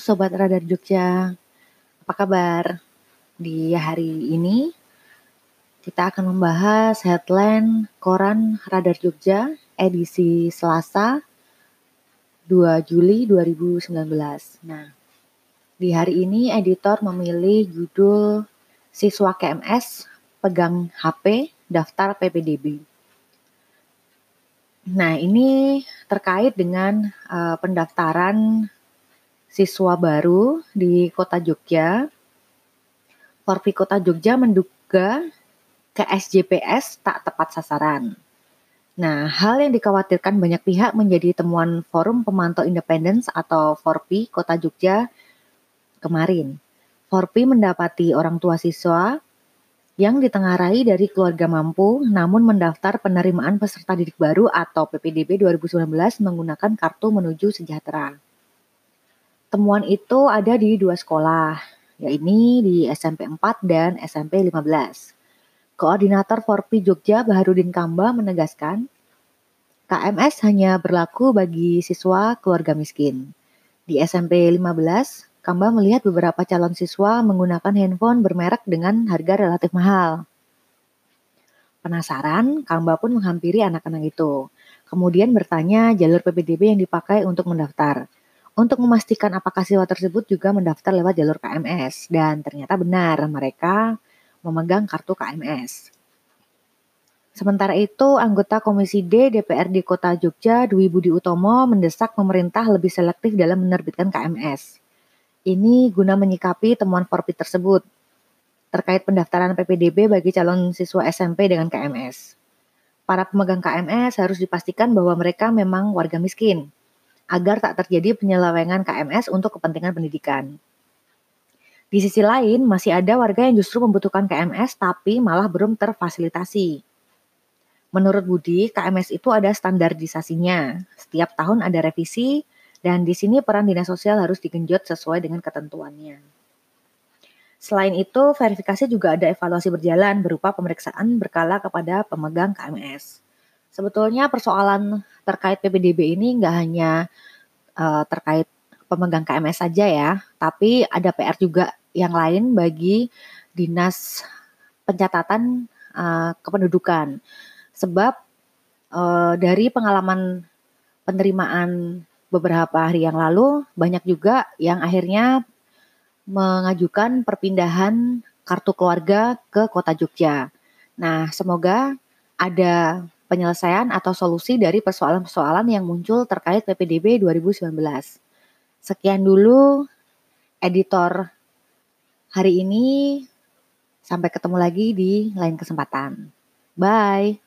Sobat Radar Jogja, apa kabar? Di hari ini kita akan membahas headline Koran Radar Jogja edisi Selasa 2 Juli 2019. Nah, di hari ini editor memilih judul Siswa KMS Pegang HP Daftar PPDB. Nah, ini terkait dengan uh, pendaftaran siswa baru di Kota Jogja. Forpi Kota Jogja menduga ke SJPS tak tepat sasaran. Nah, hal yang dikhawatirkan banyak pihak menjadi temuan Forum Pemantau Independence atau Forpi Kota Jogja kemarin. Forpi mendapati orang tua siswa yang ditengarai dari keluarga mampu namun mendaftar penerimaan peserta didik baru atau PPDB 2019 menggunakan kartu menuju sejahtera. Temuan itu ada di dua sekolah, yaitu di SMP 4 dan SMP 15. Koordinator Forpi Jogja Baharudin Kamba menegaskan, KMS hanya berlaku bagi siswa keluarga miskin. Di SMP 15, Kamba melihat beberapa calon siswa menggunakan handphone bermerek dengan harga relatif mahal. Penasaran, Kamba pun menghampiri anak-anak itu. Kemudian bertanya jalur PPDB yang dipakai untuk mendaftar. Untuk memastikan apakah siswa tersebut juga mendaftar lewat jalur KMS dan ternyata benar mereka memegang kartu KMS. Sementara itu, anggota Komisi D DPRD Kota Jogja Dwi Budi Utomo mendesak pemerintah lebih selektif dalam menerbitkan KMS. Ini guna menyikapi temuan Forpi tersebut terkait pendaftaran PPDB bagi calon siswa SMP dengan KMS. Para pemegang KMS harus dipastikan bahwa mereka memang warga miskin agar tak terjadi penyelewengan KMS untuk kepentingan pendidikan. Di sisi lain, masih ada warga yang justru membutuhkan KMS tapi malah belum terfasilitasi. Menurut Budi, KMS itu ada standarisasinya. Setiap tahun ada revisi dan di sini peran dinas sosial harus digenjot sesuai dengan ketentuannya. Selain itu, verifikasi juga ada evaluasi berjalan berupa pemeriksaan berkala kepada pemegang KMS. Sebetulnya persoalan terkait PPDB ini nggak hanya uh, terkait pemegang KMS saja ya, tapi ada PR juga yang lain bagi dinas pencatatan uh, kependudukan. Sebab uh, dari pengalaman penerimaan beberapa hari yang lalu banyak juga yang akhirnya mengajukan perpindahan kartu keluarga ke kota Jogja. Nah, semoga ada penyelesaian atau solusi dari persoalan-persoalan yang muncul terkait PPDB 2019. Sekian dulu editor hari ini. Sampai ketemu lagi di lain kesempatan. Bye.